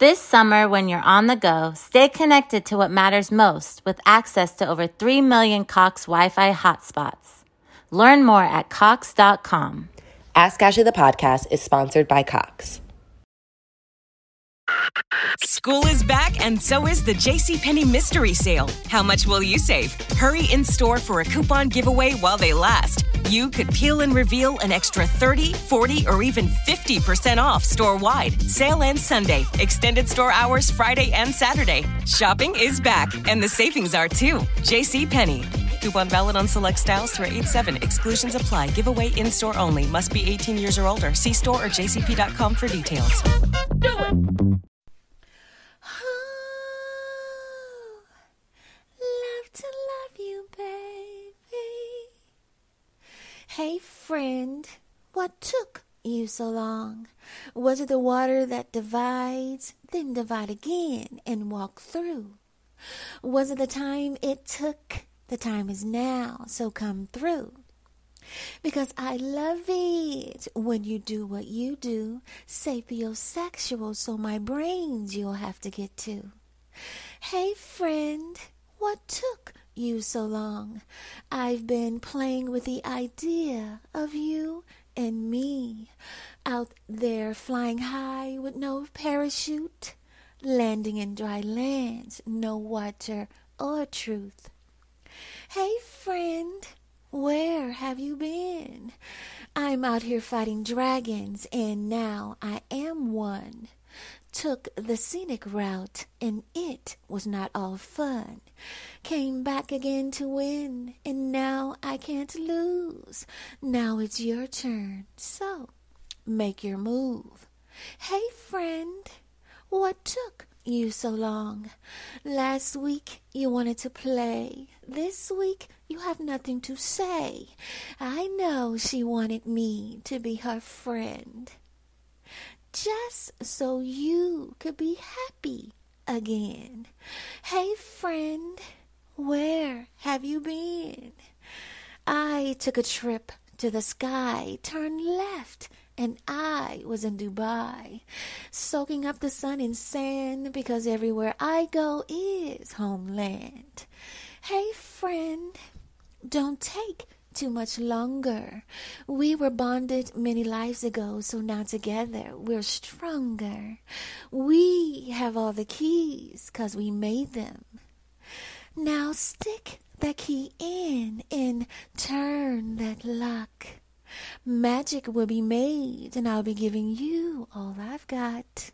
This summer, when you're on the go, stay connected to what matters most with access to over 3 million Cox Wi Fi hotspots. Learn more at Cox.com. Ask Ashley the podcast is sponsored by Cox. School is back, and so is the JCPenney Mystery Sale. How much will you save? Hurry in store for a coupon giveaway while they last. You could peel and reveal an extra 30, 40, or even 50% off store wide. Sale ends Sunday. Extended store hours Friday and Saturday. Shopping is back, and the savings are too. JCPenney. Coupon valid on select styles through 8 7. Exclusions apply. Giveaway in store only. Must be 18 years or older. See store or jcp.com for details. Do it! love to love you, baby. Hey, friend, what took you so long? Was it the water that divides, then divide again and walk through? Was it the time it took? The time is now, so come through. Because I love it when you do what you do, sapiosexual, so my brains you'll have to get to. Hey, friend, what took you so long? I've been playing with the idea of you and me out there flying high with no parachute, landing in dry lands, no water or truth. Hey, friend, where have you been? I'm out here fighting dragons, and now I am one took the scenic route, and it was not all fun. Came back again to win, and now I can't lose. Now it's your turn, so make your move. Hey, friend, what took you so long? Last week you wanted to play. This week you have nothing to say. I know she wanted me to be her friend just so you could be happy again. Hey, friend, where have you been? I took a trip to the sky, turned left, and I was in Dubai, soaking up the sun and sand because everywhere I go is homeland. Hey, friend, don't take too much longer. We were bonded many lives ago, so now together we're stronger. We have all the keys because we made them. Now stick that key in and turn that lock. Magic will be made, and I'll be giving you all I've got.